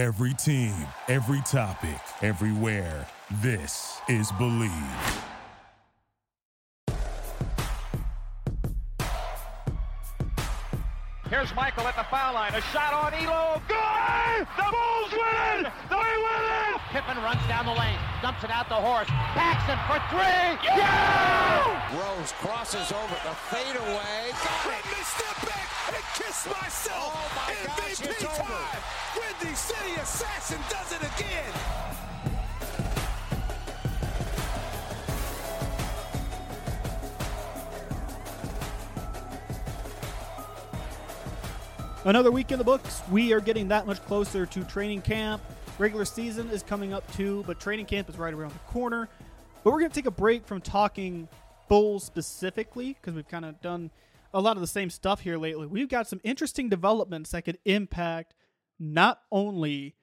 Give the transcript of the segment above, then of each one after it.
Every team, every topic, everywhere. This is Bleav. Here's Michael at the foul line. A shot on Ehlo. Good! The Bulls win it! They win it! Pippen runs down the lane, dumps it out the horse. Paxson for three. Yeah! Rose crosses over the fadeaway. Let me step back and kiss myself. Oh my gosh, MVP it's over. time. Windy City Assassin does it again. Another week in the books. We are getting that much closer to training camp. Regular season is coming up too, but training camp is right around the corner. But we're going to take a break from talking Bulls specifically because we've kind of done a lot of the same stuff here lately. We've got some interesting developments that could impact not only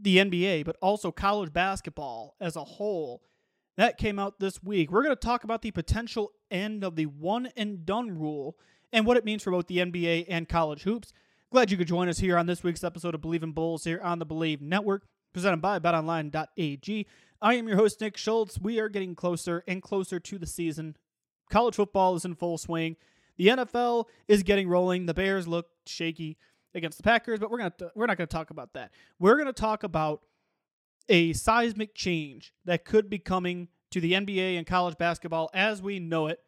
the NBA, but also college basketball as a whole. That came out this week. We're going to talk about the potential end of the one and done rule and what it means for both the NBA and college hoops. Glad you could join us here on this week's episode of Bleav in Bulls here on the Bleav Network, presented by betonline.ag. I am your host, Nick Schultz. We are getting closer and closer to the season. College football is in full swing. The NFL is getting rolling. The Bears look shaky against the Packers, but we're gonna we're not to talk about that. We're to talk about a seismic change that could be coming to the NBA and college basketball as we know it.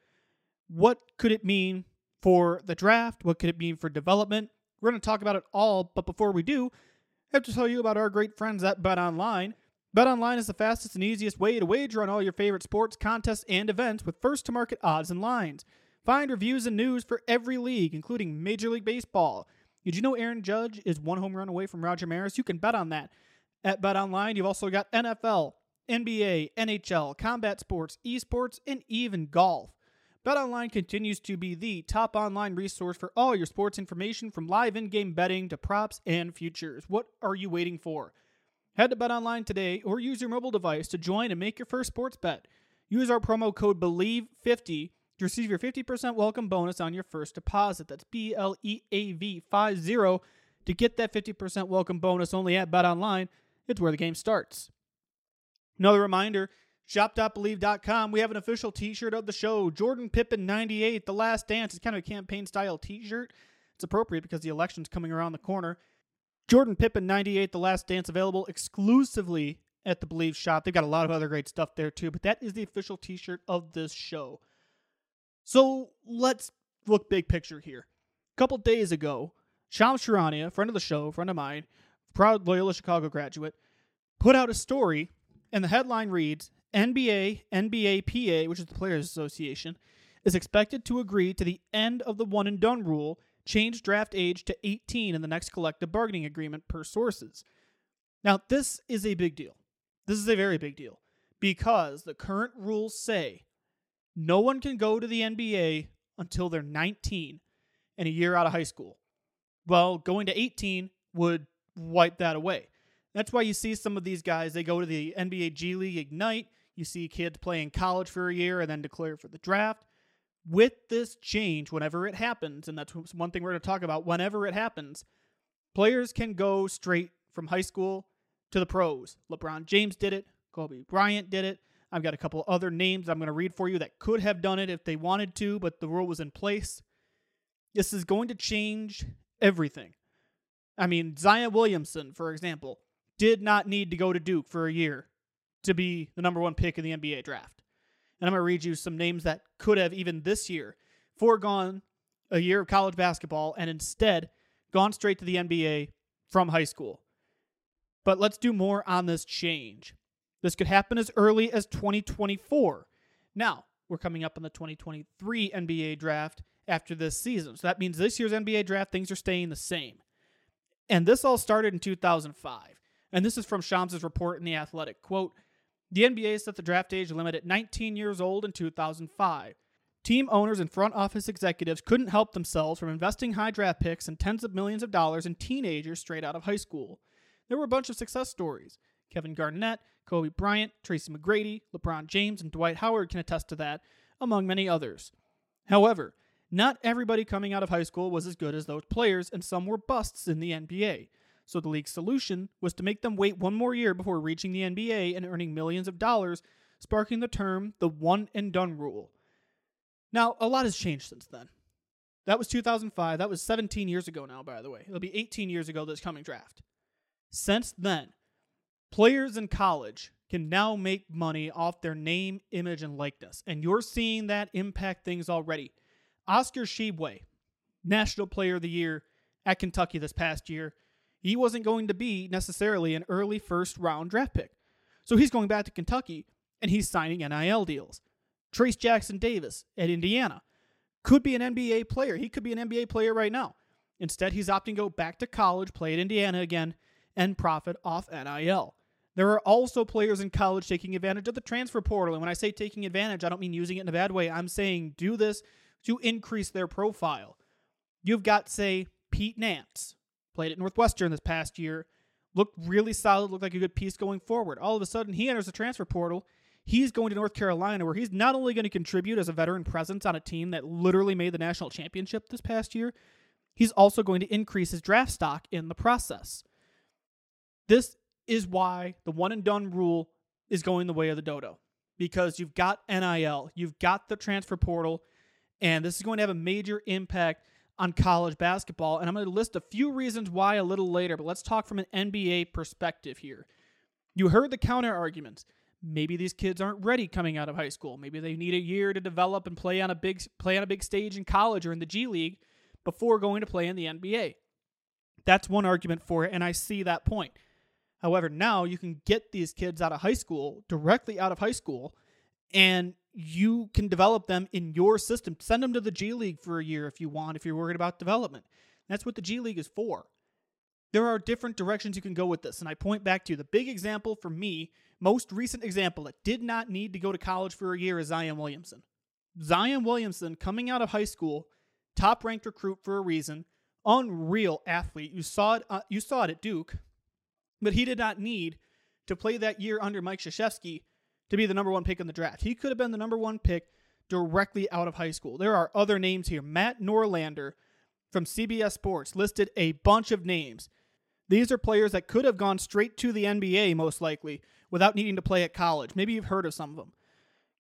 What could it mean for the draft? What could it mean for development? We're going to talk about it all, but before we do, I have to tell you about our great friends at Bet Online. Bet Online is the fastest and easiest way to wager on all your favorite sports, contests, and events with first to market odds and lines. Find reviews and news for every league, including Major League Baseball. Did you know Aaron Judge is one home run away from Roger Maris? You can bet on that. At Bet Online. you've also got NFL, NBA, NHL, combat sports, esports, and even golf. BetOnline continues to be the top online resource for all your sports information from live in-game betting to props and futures. What are you waiting for? Head to BetOnline today or use your mobile device to join and make your first sports bet. Use our promo code BLEAV50 to receive your 50% welcome bonus on your first deposit. That's B L E A V 50 to get that 50% welcome bonus only at BetOnline. It's where the game starts. Another reminder shop.bleav.com. We have an official t shirt of the show. Jordan Pippen 98, The Last Dance. It's kind of a campaign style t shirt. It's appropriate because the election's coming around the corner. Jordan Pippen 98, The Last Dance, available exclusively at the Bleav shop. They've got a lot of other great stuff there too, but that is the official t shirt of this show. So let's look big picture here. A couple days ago, Shams Charania, friend of the show, friend of mine, proud Loyola Chicago graduate, put out a story, and the headline reads NBA, NBAPA, which is the Players Association, is expected to agree to the end of the one and done rule, change draft age to 18 in the next collective bargaining agreement per sources. Now, this is a big deal. This is a very big deal because the current rules say no one can go to the NBA until they're 19 and a year out of high school. Well, going to 18 would wipe that away. That's why you see some of these guys, they go to the NBA G League Ignite. You see kids play in college for a year and then declare for the draft. With this change, whenever it happens, and that's one thing we're going to talk about, whenever it happens, players can go straight from high school to the pros. LeBron James did it, Kobe Bryant did it. I've got a couple other names I'm going to read for you that could have done it if they wanted to, but the rule was in place. This is going to change everything. I mean, Zion Williamson, for example, did not need to go to Duke for a year to be the number one pick in the NBA draft. And I'm going to read you some names that could have, even this year, foregone a year of college basketball and instead gone straight to the NBA from high school. But let's do more on this change. This could happen as early as 2024. Now, we're coming up on the 2023 NBA draft after this season. So that means this year's NBA draft, things are staying the same. And this all started in 2005. And this is from Shams' report in The Athletic. Quote, the NBA set the draft age limit at 19 years old in 2005. Team owners and front office executives couldn't help themselves from investing high draft picks and tens of millions of dollars in teenagers straight out of high school. There were a bunch of success stories. Kevin Garnett, Kobe Bryant, Tracy McGrady, LeBron James, and Dwight Howard can attest to that, among many others. However, not everybody coming out of high school was as good as those players, and some were busts in the NBA. So the league's solution was to make them wait one more year before reaching the NBA and earning millions of dollars, sparking the term the one and done rule. Now, a lot has changed since then. That was 2005. That was 17 years ago now, by the way. It'll be 18 years ago this coming draft. Since then, players in college can now make money off their name, image, and likeness. And you're seeing that impact things already. Oscar Tshiebwe, National Player of the Year at Kentucky this past year, he wasn't going to be necessarily an early first round draft pick. So he's going back to Kentucky and he's signing NIL deals. Trayce Jackson Davis at Indiana could be an NBA player. He could be an NBA player right now. Instead, he's opting to go back to college, play at Indiana again, and profit off NIL. There are also players in college taking advantage of the transfer portal. And when I say taking advantage, I don't mean using it in a bad way. I'm saying do this to increase their profile. You've got, say, Pete Nance, played at Northwestern this past year, looked really solid, looked like a good piece going forward. All of a sudden, he enters the transfer portal. He's going to North Carolina, where he's not only going to contribute as a veteran presence on a team that literally made the national championship this past year, he's also going to increase his draft stock in the process. This is why the one and done rule is going the way of the dodo because you've got NIL, you've got the transfer portal, and this is going to have a major impact on college basketball. And I'm going to list a few reasons why a little later, but let's talk from an NBA perspective here. You heard the counter arguments. Maybe these kids aren't ready coming out of high school. Maybe they need a year to develop and play on a big play on a big stage in college or in the G League before going to play in the NBA. That's one argument for it, and I see that point. However, now you can get these kids out of high school, directly out of high school, and you can develop them in your system. Send them to the G League for a year if you want, if you're worried about development. That's what the G League is for. There are different directions you can go with this. And I point back to the big example for me, most recent example that did not need to go to college for a year is Zion Williamson. Zion Williamson, coming out of high school, top ranked recruit for a reason, unreal athlete. You saw it. Uh, you saw it at Duke, but he did not need to play that year under Mike Krzyzewski to be the number one pick in the draft. He could have been the number one pick directly out of high school. There are other names here. Matt Norlander from CBS Sports listed a bunch of names. These are players that could have gone straight to the NBA, most likely, without needing to play at college. Maybe you've heard of some of them.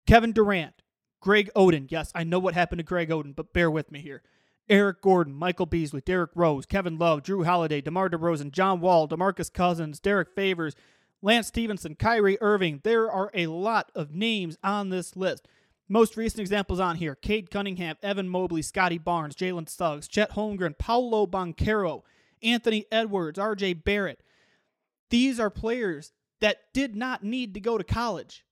Kevin Durant, Greg Oden. Yes, I know what happened to Greg Oden, but bear with me here. Eric Gordon, Michael Beasley, Derrick Rose, Kevin Love, Jrue Holiday, DeMar DeRozan, John Wall, DeMarcus Cousins, Derrick Favors, Lance Stephenson, Kyrie Irving. There are a lot of names on this list. Most recent examples on here Cade Cunningham, Evan Mobley, Scottie Barnes, Jalen Suggs, Chet Holmgren, Paolo Banchero, Anthony Edwards, RJ Barrett. These are players that did not need to go to college.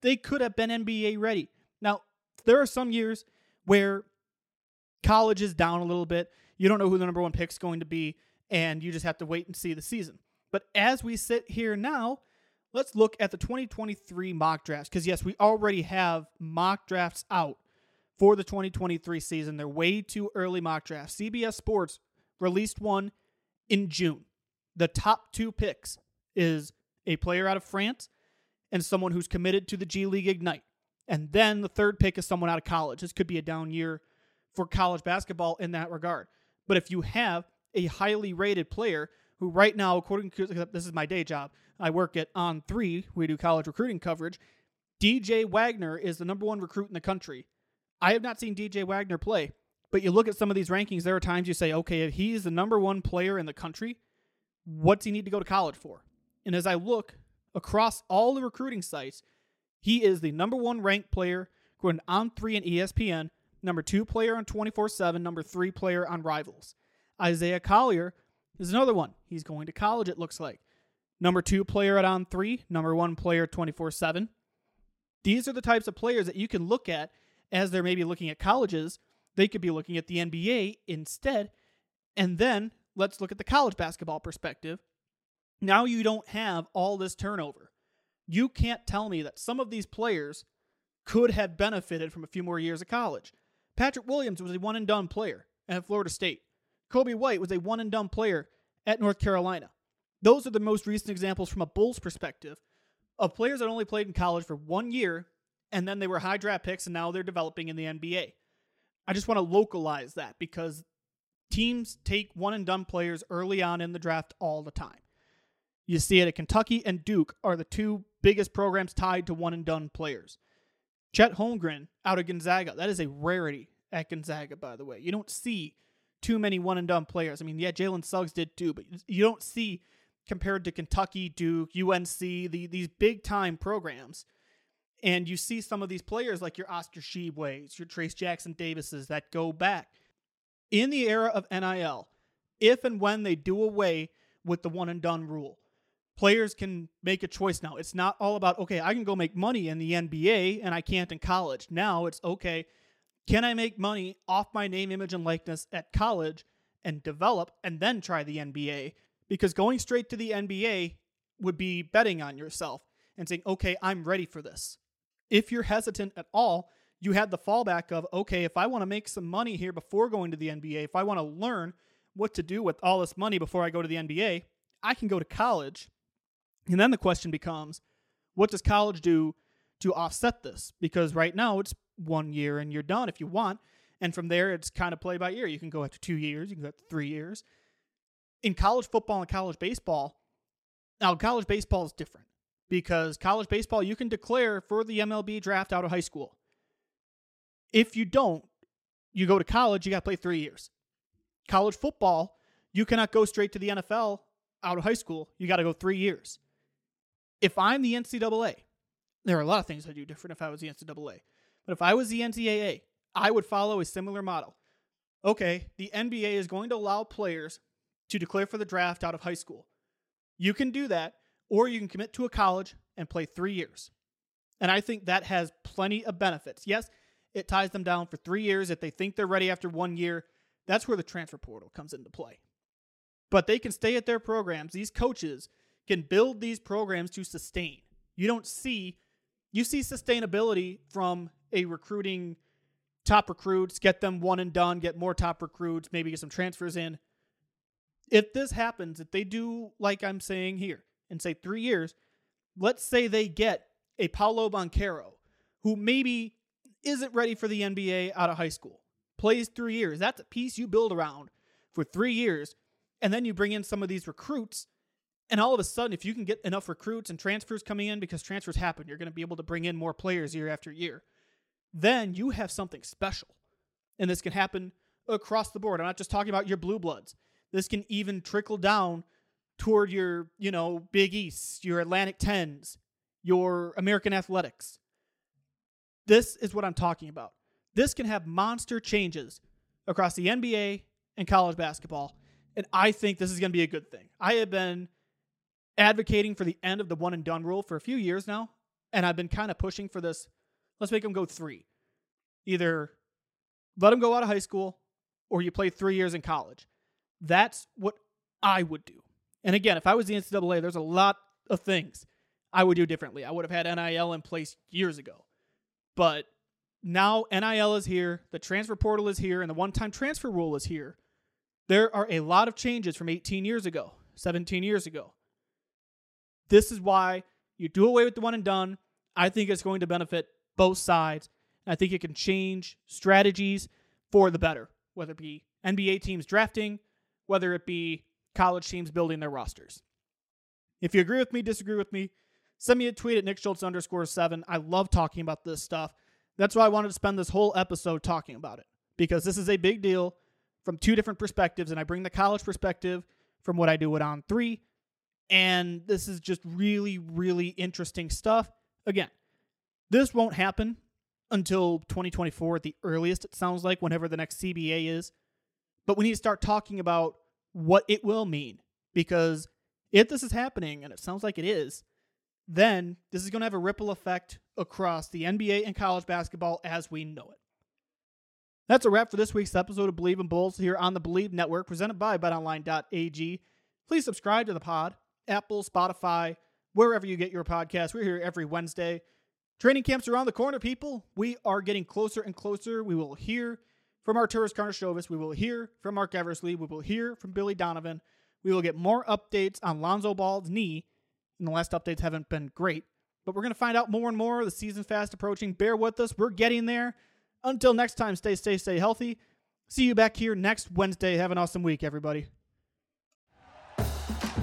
They could have been NBA ready. Now, there are some years where college is down a little bit. You don't know who the number one pick is going to be, and you just have to wait and see the season. But as we sit here now, let's look at the 2023 mock drafts. Because, yes, we already have mock drafts out for the 2023 season. They're way too early mock drafts. CBS Sports released one in June. The top two picks is a player out of France and someone who's committed to the G League Ignite. And then the third pick is someone out of college. This could be a down year for college basketball in that regard. But if you have a highly rated player who, right now, according to this is my day job, I work at On3, we do college recruiting coverage. DJ Wagner is the number one recruit in the country. I have not seen DJ Wagner play, but you look at some of these rankings, there are times you say, okay, if he's the number one player in the country, what's he need to go to college for? And as I look across all the recruiting sites, he is the number one ranked player going on three and ESPN number two player on 24 7, number three player on Rivals. Isaiah Collier is another one. He's going to college, it looks like. Number two player at On 3, number one player 24 7. These are the types of players that you can look at as they're maybe looking at colleges. They could be looking at the NBA instead. And then let's look at the college basketball perspective. Now you don't have all this turnover. You can't tell me that some of these players could have benefited from a few more years of college. Patrick Williams was a one and done player at Florida State. Coby White was a one and done player at North Carolina. Those are the most recent examples from a Bulls perspective of players that only played in college for one year and then they were high draft picks and now they're developing in the NBA. I just want to localize that because teams take one and done players early on in the draft all the time. You see it at Kentucky and Duke are the two biggest programs tied to one and done players. Chet Holmgren out of Gonzaga, that is a rarity at Gonzaga, by the way. You don't see too many one and done players. I mean, yeah, Jalen Suggs did too, but you don't see compared to Kentucky, Duke, UNC, the, these big time programs. And you see some of these players like your Oscar Tshiebwe's, your Trayce Jackson Davises that go back. In the era of NIL, if and when they do away with the one and done rule, players can make a choice now. It's not all about, okay, I can go make money in the NBA and I can't in college. Now it's, okay, can I make money off my name, image, and likeness at college and develop and then try the NBA? Because going straight to the NBA would be betting on yourself and saying, okay, I'm ready for this. If you're hesitant at all, you had the fallback of, okay, if I want to make some money here before going to the NBA, if I want to learn what to do with all this money before I go to the NBA, I can go to college. And then the question becomes, what does college do to offset this? Because right now it's one year and you're done if you want. And from there, it's kind of play by ear. You can go after two years, you can go after three years. In college football and college baseball, now college baseball is different because college baseball, you can declare for the MLB draft out of high school. If you don't, you go to college, you got to play three years. College football, you cannot go straight to the NFL out of high school. You got to go three years. If I'm the NCAA, there are a lot of things I'd do different if I was the NCAA. But if I was the NCAA, I would follow a similar model. Okay, the NBA is going to allow players to declare for the draft out of high school. You can do that, or you can commit to a college and play three years. And I think that has plenty of benefits. Yes, it ties them down for three years. If they think they're ready after one year, that's where the transfer portal comes into play. But they can stay at their programs. These coaches can build these programs to sustain. You don't see, you see sustainability from a recruiting top recruits, get them one and done, get more top recruits, maybe get some transfers in. If this happens, if they do like I'm saying here, and say three years, let's say they get a Paolo Banchero who maybe isn't ready for the NBA out of high school, plays three years. That's a piece you build around for three years. And then you bring in some of these recruits. And all of a sudden, if you can get enough recruits and transfers coming in, because transfers happen, you're going to be able to bring in more players year after year. Then you have something special. And this can happen across the board. I'm not just talking about your blue bloods. This can even trickle down toward your, you know, Big East, your Atlantic 10s, your American Athletics. This is what I'm talking about. This can have monster changes across the NBA and college basketball. And I think this is going to be a good thing. I have been advocating for the end of the one and done rule for a few years now. And I've been kind of pushing for this. Let's make them go three. Either let them go out of high school or you play three years in college. That's what I would do. And again, if I was the NCAA, there's a lot of things I would do differently. I would have had NIL in place years ago. But now NIL is here, the transfer portal is here, and the one time transfer rule is here. There are a lot of changes from 18 years ago, 17 years ago. This is why you do away with the one and done. I think it's going to benefit both sides. I think it can change strategies for the better, whether it be NBA teams drafting, whether it be college teams building their rosters. If you agree with me, disagree with me, send me a tweet at Nick Schultz underscore seven. I love talking about this stuff. That's why I wanted to spend this whole episode talking about it because this is a big deal from two different perspectives, and I bring the college perspective from what I do it on three. And this is just really, really interesting stuff. Again, this won't happen until 2024 at the earliest, it sounds like, whenever the next CBA is. But we need to start talking about what it will mean because if this is happening, and it sounds like it is, then this is going to have a ripple effect across the NBA and college basketball as we know it. That's a wrap for this week's episode of Bleav in Bulls here on the Bleav Network, presented by BetOnline.ag. Please subscribe to the pod, Apple, Spotify, wherever you get your podcast. We're here every Wednesday. Training camps around the corner, people. We are getting closer and closer. We will hear from our tourist Arturas Karnisovas. We will hear from Marc Eversley. We will hear from Billy Donovan. We will get more updates on Lonzo Ball's knee. And the last updates haven't been great, but we're going to find out more and more. The season's fast approaching. Bear with us. We're getting there. Until next time, stay, stay, stay healthy. See you back here next Wednesday. Have an awesome week, everybody.